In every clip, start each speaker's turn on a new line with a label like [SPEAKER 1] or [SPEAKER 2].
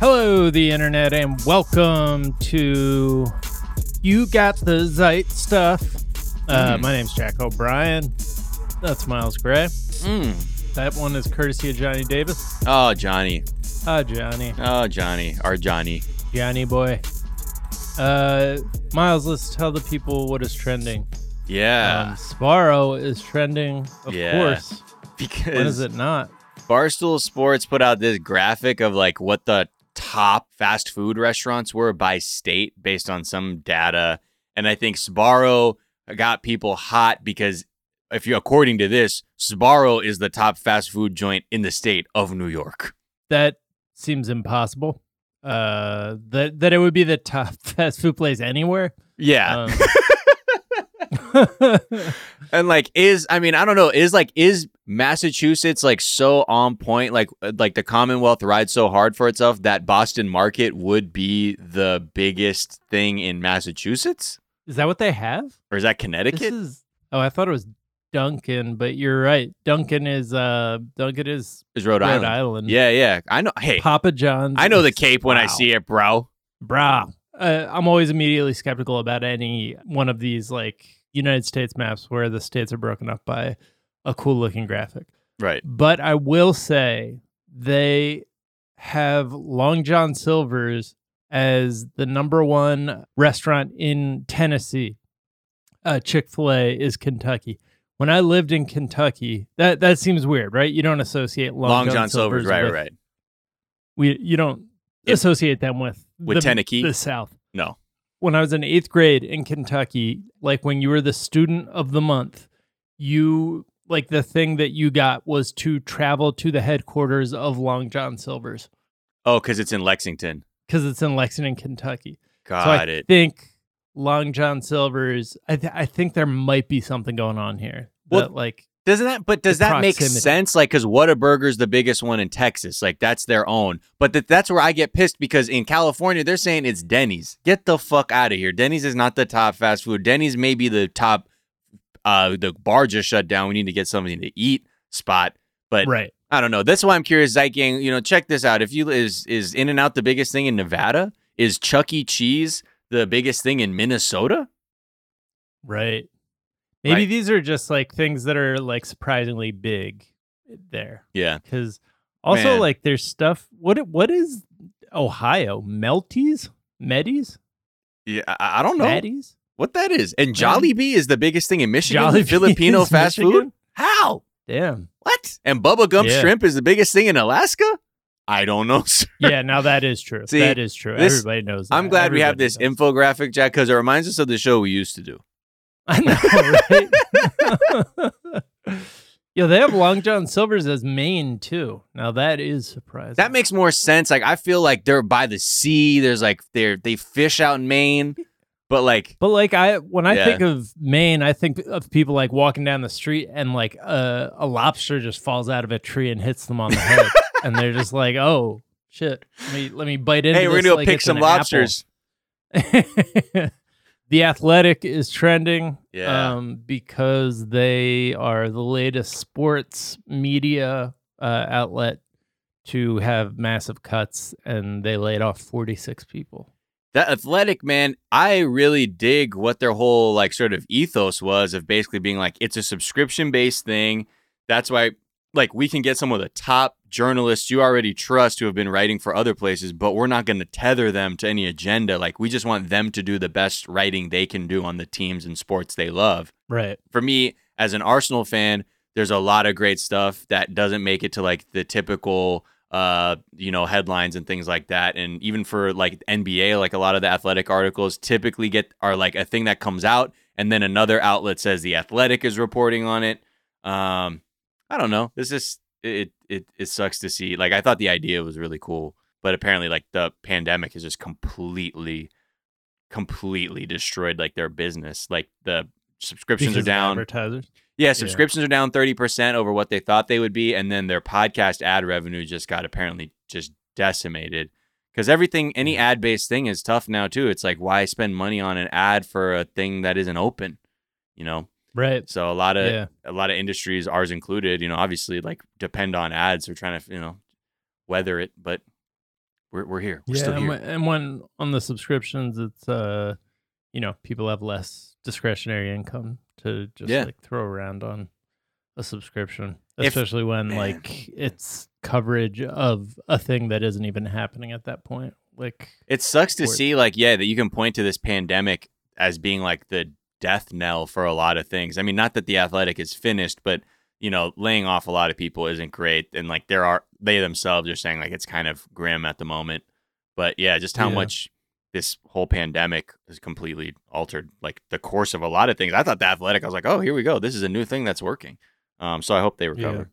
[SPEAKER 1] Hello, the internet, and welcome to You Got the Zeit Stuff. Uh,
[SPEAKER 2] Mm.
[SPEAKER 1] My name's Jack O'Brien. That's Miles Gray.
[SPEAKER 2] Mm.
[SPEAKER 1] That one is courtesy of Johnny Davis.
[SPEAKER 2] Oh, Johnny.
[SPEAKER 1] Ah, Johnny.
[SPEAKER 2] Oh, Johnny. Our Johnny.
[SPEAKER 1] Johnny boy. Uh, Miles, let's tell the people what is trending.
[SPEAKER 2] Yeah.
[SPEAKER 1] Um, Sbarro is trending, of
[SPEAKER 2] Yeah.
[SPEAKER 1] course.
[SPEAKER 2] because
[SPEAKER 1] When is it not?
[SPEAKER 2] Barstool Sports put out this graphic of like what the top fast food restaurants were by state based on some data. And I think Sbarro got people hot because if you according to this, Sbarro is the top fast food joint in the state of New York.
[SPEAKER 1] That seems impossible. Uh, that that it would be the top fast food place anywhere.
[SPEAKER 2] Yeah.
[SPEAKER 1] Um,
[SPEAKER 2] And like is I mean I don't know is like is Massachusetts like so on point like uh, like the Commonwealth rides so hard for itself that Boston market would be the biggest thing in Massachusetts
[SPEAKER 1] is that what they have?
[SPEAKER 2] or is that
[SPEAKER 1] This
[SPEAKER 2] Connecticut?
[SPEAKER 1] is. Oh, I thought it was Dunkin', but you're right. Dunkin' is. Uh, Dunkin' is
[SPEAKER 2] Is Rhode,
[SPEAKER 1] Rhode
[SPEAKER 2] Island.
[SPEAKER 1] Island.
[SPEAKER 2] Yeah, yeah. I know. Hey,
[SPEAKER 1] Papa John's.
[SPEAKER 2] I know the Cape when I see it, bro.
[SPEAKER 1] Brah. Uh, I'm always immediately skeptical about any one of these like United States maps where the states are broken up by a cool looking graphic.
[SPEAKER 2] Right.
[SPEAKER 1] But I will say they have Long John Silver's as the number one restaurant in Tennessee. Uh, Chick fil A is Kentucky. When I lived in Kentucky, that, that seems weird, right? You don't associate Long,
[SPEAKER 2] Long, John, Silver's, right,
[SPEAKER 1] with,
[SPEAKER 2] right, right.
[SPEAKER 1] We, you don't associate them with,
[SPEAKER 2] With
[SPEAKER 1] the,
[SPEAKER 2] Tennessee?
[SPEAKER 1] the South
[SPEAKER 2] No.
[SPEAKER 1] when I was in eighth grade in Kentucky, like when you were the student of the month, you like the thing that you got was to travel to the headquarters of Long John Silver's
[SPEAKER 2] Oh, because it's in Lexington.
[SPEAKER 1] because it's in Lexington, Kentucky.
[SPEAKER 2] Got
[SPEAKER 1] so I
[SPEAKER 2] it.
[SPEAKER 1] think Long John Silver's. I, th- I think there might be something going on here.
[SPEAKER 2] Well,
[SPEAKER 1] that, like
[SPEAKER 2] Doesn't that? But does that make sense? Like, because Whataburger's the biggest one in Texas. Like, that's their own. But th- that's where I get pissed because in California they're saying it's Denny's. Get the fuck out of here. Denny's is not the top fast food. Denny's may be the top. Uh, the bar just shut down. We need to get something to eat spot. But
[SPEAKER 1] right.
[SPEAKER 2] I don't know. That's why I'm curious, Zeit Gang. You know, check this out. If you is is In and Out the biggest thing in Nevada? Is Chuck E. Cheese the biggest thing in Minnesota?
[SPEAKER 1] Right. Maybe
[SPEAKER 2] Right.
[SPEAKER 1] these are just like things that are like surprisingly big there.
[SPEAKER 2] Yeah.
[SPEAKER 1] because also
[SPEAKER 2] Man.
[SPEAKER 1] like there's stuff. What what is Ohio Melties Medis
[SPEAKER 2] Yeah. I, I don't know.
[SPEAKER 1] Maddies
[SPEAKER 2] what that is. And Jollibee is the biggest thing in Michigan.
[SPEAKER 1] Jollibee
[SPEAKER 2] Filipino fast food. How?
[SPEAKER 1] Damn.
[SPEAKER 2] What? And Bubba Gump
[SPEAKER 1] Yeah.
[SPEAKER 2] Shrimp is the biggest thing in Alaska? I don't know. sir.
[SPEAKER 1] Yeah, now that is true.
[SPEAKER 2] See,
[SPEAKER 1] that is true.
[SPEAKER 2] this-
[SPEAKER 1] Everybody knows. That.
[SPEAKER 2] I'm glad we have this
[SPEAKER 1] knows.
[SPEAKER 2] infographic, Jack, because it reminds us of the show we used to do.
[SPEAKER 1] I know, right? Yo, they have Long John Silver's as Maine too. Now that is surprising.
[SPEAKER 2] That makes more sense. Like I feel like they're by the sea. There's like they're they fish out in Maine, but like
[SPEAKER 1] But like I, when I
[SPEAKER 2] Yeah.
[SPEAKER 1] think of Maine, I think of people like walking down the street and like a a lobster just falls out of a tree and hits them on the head, and they're just like, "Oh shit, let me let me bite into."
[SPEAKER 2] hey, we're gonna go
[SPEAKER 1] like
[SPEAKER 2] pick some lobsters.
[SPEAKER 1] the Athletic is trending,
[SPEAKER 2] Yeah.
[SPEAKER 1] um, because they are the latest sports media uh, outlet to have massive cuts, and they laid off forty six people.
[SPEAKER 2] That athletic man, I really dig what their whole like sort of ethos was of basically being like it's a subscription based thing. That's why like we can get some of the top journalists you already trust who have been writing for other places, but we're not going to tether them to any agenda. Like we just want them to do the best writing they can do on the teams and sports they love.
[SPEAKER 1] Right.
[SPEAKER 2] For me as an Arsenal fan, there's a lot of great stuff that doesn't make it to like the typical uh you know headlines and things like that. And even for like NBA like a lot of the athletic articles typically get are like a thing that comes out and then another outlet says the athletic is reporting on it. Um I don't know. This is it it it sucks to see. Like I thought the idea was really cool but apparently like the pandemic has just completely completely destroyed like their business. Like the subscriptions
[SPEAKER 1] Because
[SPEAKER 2] are down.
[SPEAKER 1] Advertisers.
[SPEAKER 2] Yeah, subscriptions are down 30% over what they thought they would be. And then their podcast ad revenue just got apparently just decimated. Because everything, any ad based thing is tough now, too. It's like, why spend money on an ad for a thing that isn't open? You know?
[SPEAKER 1] Right.
[SPEAKER 2] So a lot of,
[SPEAKER 1] Yeah.
[SPEAKER 2] a lot of industries, ours included, you know, obviously like depend on ads. They're trying to, you know, weather it. But we're we're here. We're
[SPEAKER 1] yeah,
[SPEAKER 2] still here.
[SPEAKER 1] and when on the subscriptions, it's uh, you know, people have less discretionary income to just
[SPEAKER 2] Yeah.
[SPEAKER 1] like throw around on a subscription,
[SPEAKER 2] If-
[SPEAKER 1] especially when
[SPEAKER 2] man.
[SPEAKER 1] like it's coverage of a thing that isn't even happening at that point. Like,
[SPEAKER 2] It sucks to see, like, yeah, that you can point to this pandemic as being like the death knell for a lot of things. I mean, not that the athletic is finished, but you know, laying off a lot of people isn't great. And like, there are they themselves are saying like it's kind of grim at the moment. But yeah, just how
[SPEAKER 1] Yeah.
[SPEAKER 2] much this whole pandemic has completely altered like the course of a lot of things. I thought the athletic, I was like, oh, here we go. This is a new thing that's working. Um, so I hope they recover.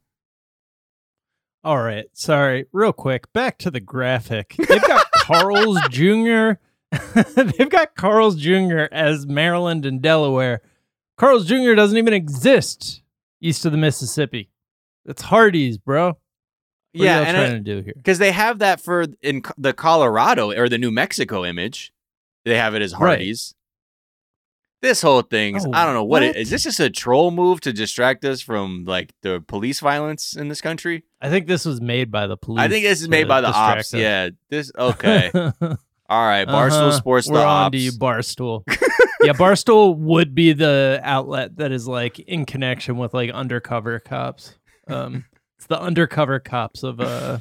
[SPEAKER 1] all right, sorry, real quick, back to the graphic. They've got Carl's Jr. They've got Carl's Jr. as Maryland and Delaware. Carl's Jr. doesn't even exist east of the Mississippi. It's Hardee's, bro. What
[SPEAKER 2] Yeah,
[SPEAKER 1] are
[SPEAKER 2] I-
[SPEAKER 1] trying to do here?
[SPEAKER 2] because they have that for in the Colorado or the New Mexico image. They have it as
[SPEAKER 1] Right.
[SPEAKER 2] Hardee's. This whole thing,
[SPEAKER 1] oh,
[SPEAKER 2] I don't know what, it
[SPEAKER 1] what?
[SPEAKER 2] is. This just a troll move to distract us from like the police violence in this country?
[SPEAKER 1] I think this was made by the police.
[SPEAKER 2] I think this is made by the ops.
[SPEAKER 1] us.
[SPEAKER 2] Yeah, this okay. All right, Barstool
[SPEAKER 1] Uh-huh.
[SPEAKER 2] Sports.
[SPEAKER 1] We're
[SPEAKER 2] the
[SPEAKER 1] on
[SPEAKER 2] ops.
[SPEAKER 1] to you, Barstool. yeah, Barstool would be the outlet that is like in connection with like undercover cops. Um, it's the undercover cops of uh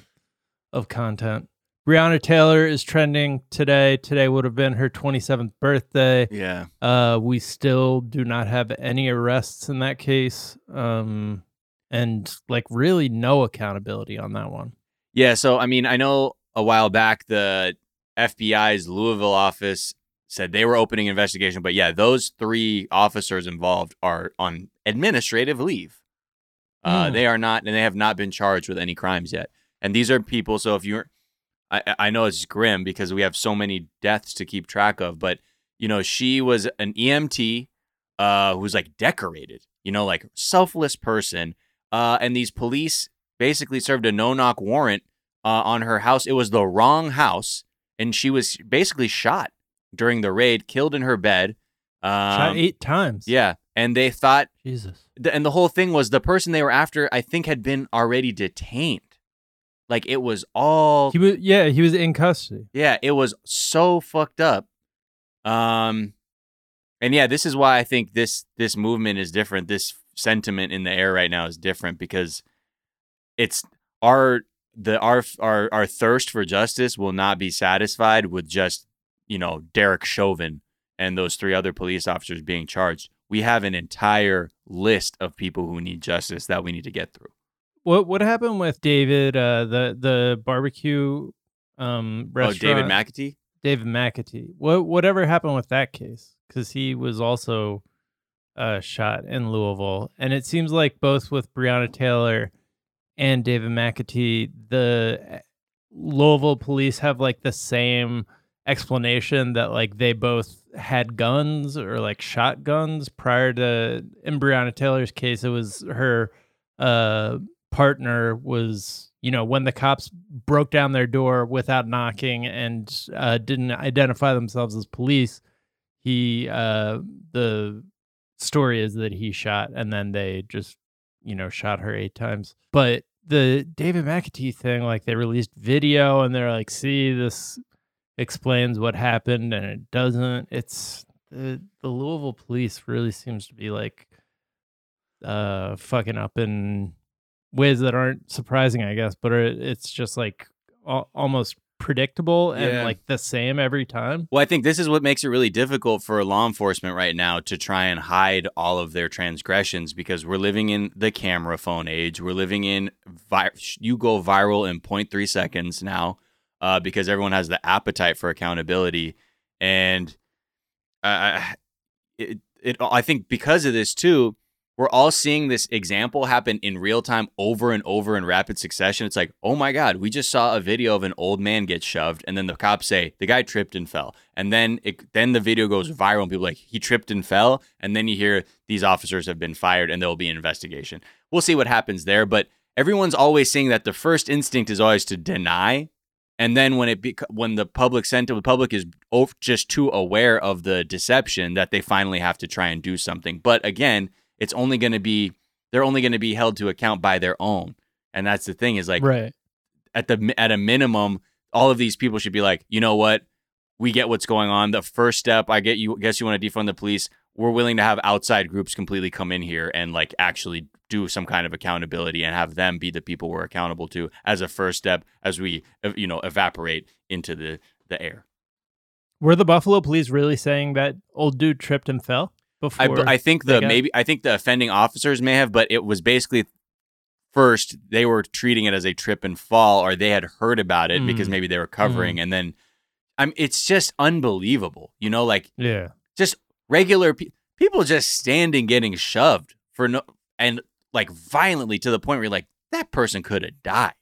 [SPEAKER 1] of content. Breonna Taylor is trending today. Today would have been her 27th birthday.
[SPEAKER 2] Yeah,
[SPEAKER 1] Uh, we still do not have any arrests in that case. Um, and like really no accountability on that one.
[SPEAKER 2] yeah. So I mean, I know a while back the FBI's Louisville office said they were opening investigation, but yeah, those three officers involved are on administrative leave. Uh,
[SPEAKER 1] Hmm.
[SPEAKER 2] They are not, and they have not been charged with any crimes yet. And these are people. So if you're, I, I know it's grim because we have so many deaths to keep track of, but you know, she was an EMT uh, who's like decorated, you know, like selfless person. Uh, and these police basically served a no knock warrant uh, on her house. It was the wrong house, and she was basically shot during the raid, killed in her bed. Um,
[SPEAKER 1] Shot eight times.
[SPEAKER 2] Yeah, and they thought
[SPEAKER 1] Jesus.
[SPEAKER 2] the, and the whole thing was the person they were after i think had been already detained like it was all
[SPEAKER 1] He was yeah, he was in custody.
[SPEAKER 2] yeah it was so fucked up um and yeah this is why i think this this movement is different this sentiment in the air right now is different because it's our the our our our thirst for justice will not be satisfied with just you know Derek Chauvin and those three other police officers being charged. We have an entire list of people who need justice that we need to get through.
[SPEAKER 1] What what happened with David uh the the barbecue um restaurant?
[SPEAKER 2] Oh, David McAtee.
[SPEAKER 1] David McAtee. What whatever happened with that case? Because he was also uh, shot in Louisville, and it seems like both with Breonna Taylor and David McAtee, the uh, Louisville police have like the same explanation that like they both had guns or like shotguns prior to in Breonna Taylor's case it was her uh partner was you know when the cops broke down their door without knocking and uh didn't identify themselves as police he uh the story is that he shot and then they just you know shot her eight times. But the David McAtee thing like they released video and they're like see this explains what happened and it doesn't it's the the Louisville police really seems to be like uh fucking up in ways that aren't surprising I guess but it, it's just like al- almost predictable and
[SPEAKER 2] Yeah.
[SPEAKER 1] like the same every time
[SPEAKER 2] Well, I think this is what makes it really difficult for law enforcement right now to try and hide all of their transgressions because we're living in the camera phone age. We're living in vi- you go viral in 0.3 seconds now uh, because everyone has the appetite for accountability, and uh, it, it I think because of this too, we're all seeing this example happen in real time over and over in rapid succession. It's like, oh my God, we just saw a video of an old man get shoved, and then the cops say the guy tripped and fell, and then it then the video goes viral, and people like he tripped and fell, and then you hear these officers have been fired, and there will be an investigation. We'll see what happens there, but everyone's always saying that the first instinct is always to deny. And then when it bec- when the public sent the public is just too aware of the deception that they finally have to try and do something. But again, it's only going to be they're only going to be held to account by their own and that's the thing is like
[SPEAKER 1] right
[SPEAKER 2] at the at a minimum all of these people should be like, you know what? We get what's going on. The first step, I get you. Guess you want to defund the police. We're willing to have outside groups completely come in here and like actually do some kind of accountability and have them be the people we're accountable to as a first step as we you know evaporate into the the air.
[SPEAKER 1] Were the Buffalo police really saying that old dude tripped and fell before?
[SPEAKER 2] I, I think the
[SPEAKER 1] got-
[SPEAKER 2] maybe I think the offending officers may have, but it was basically first they were treating it as a trip and fall, or they had heard about it because
[SPEAKER 1] Mm.
[SPEAKER 2] maybe they were covering, and then I'm. It's just unbelievable, you know, like
[SPEAKER 1] yeah,
[SPEAKER 2] regular pe- people just standing getting shoved for no and like violently to the point where you're like that person could have died.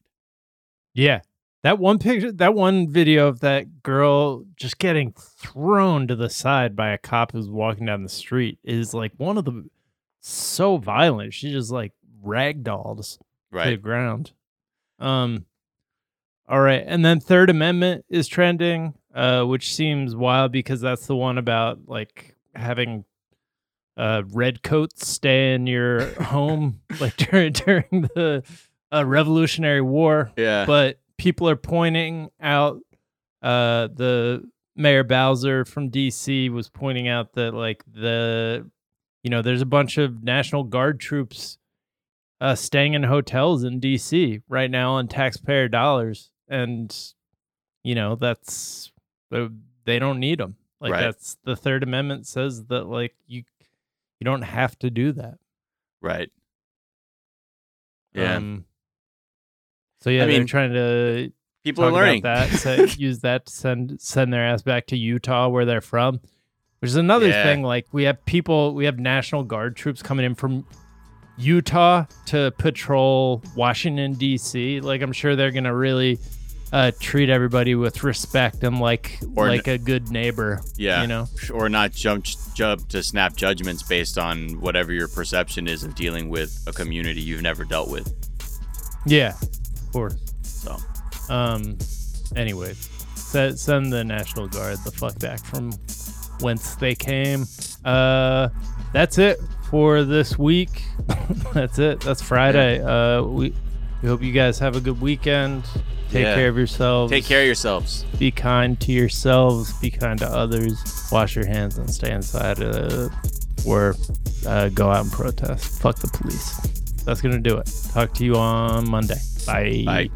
[SPEAKER 1] yeah. That one picture, that one video of that girl just getting thrown to the side by a cop who's walking down the street is like one of the so violent. She just like ragdolls to the ground. Um, all right, and then Third Amendment is trending, uh, which seems wild because that's the one about like having uh red coats stay in your home like during during the uh, Revolutionary War.
[SPEAKER 2] Yeah.
[SPEAKER 1] But people are pointing out uh the Mayor Bowser from DC was pointing out that like the you know there's a bunch of National Guard troops uh staying in hotels in DC right now on taxpayer dollars and you know that's uh, they don't need them like
[SPEAKER 2] Right.
[SPEAKER 1] that's the third amendment says that like you you don't have to do that
[SPEAKER 2] right. Yeah.
[SPEAKER 1] um, so yeah
[SPEAKER 2] I
[SPEAKER 1] they're
[SPEAKER 2] mean,
[SPEAKER 1] trying to
[SPEAKER 2] people are learning.
[SPEAKER 1] that so use that to send send their ass back to Utah where they're from which is another
[SPEAKER 2] Yeah.
[SPEAKER 1] thing like we have people we have national guard troops coming in from Utah to patrol Washington D.C. like I'm sure they're to really uh, treat everybody with respect and like
[SPEAKER 2] Or
[SPEAKER 1] like a good neighbor
[SPEAKER 2] yeah.
[SPEAKER 1] you know
[SPEAKER 2] or not jump jump to snap judgments based on whatever your perception is of dealing with a community you've never dealt with.
[SPEAKER 1] yeah of course
[SPEAKER 2] So
[SPEAKER 1] Um. Anyways, send send the National Guard the fuck back from whence they came. Uh, that's it for this week. that's it. That's Friday. Uh, we we hope you guys have a good weekend. Take
[SPEAKER 2] Yeah.
[SPEAKER 1] care of yourselves.
[SPEAKER 2] take care of yourselves.
[SPEAKER 1] Be kind to yourselves. Be kind to others. Wash your hands and stay inside. Uh, or uh, go out and protest. Fuck the police. That's gonna do it. Talk to you on Monday. Bye.
[SPEAKER 2] Bye.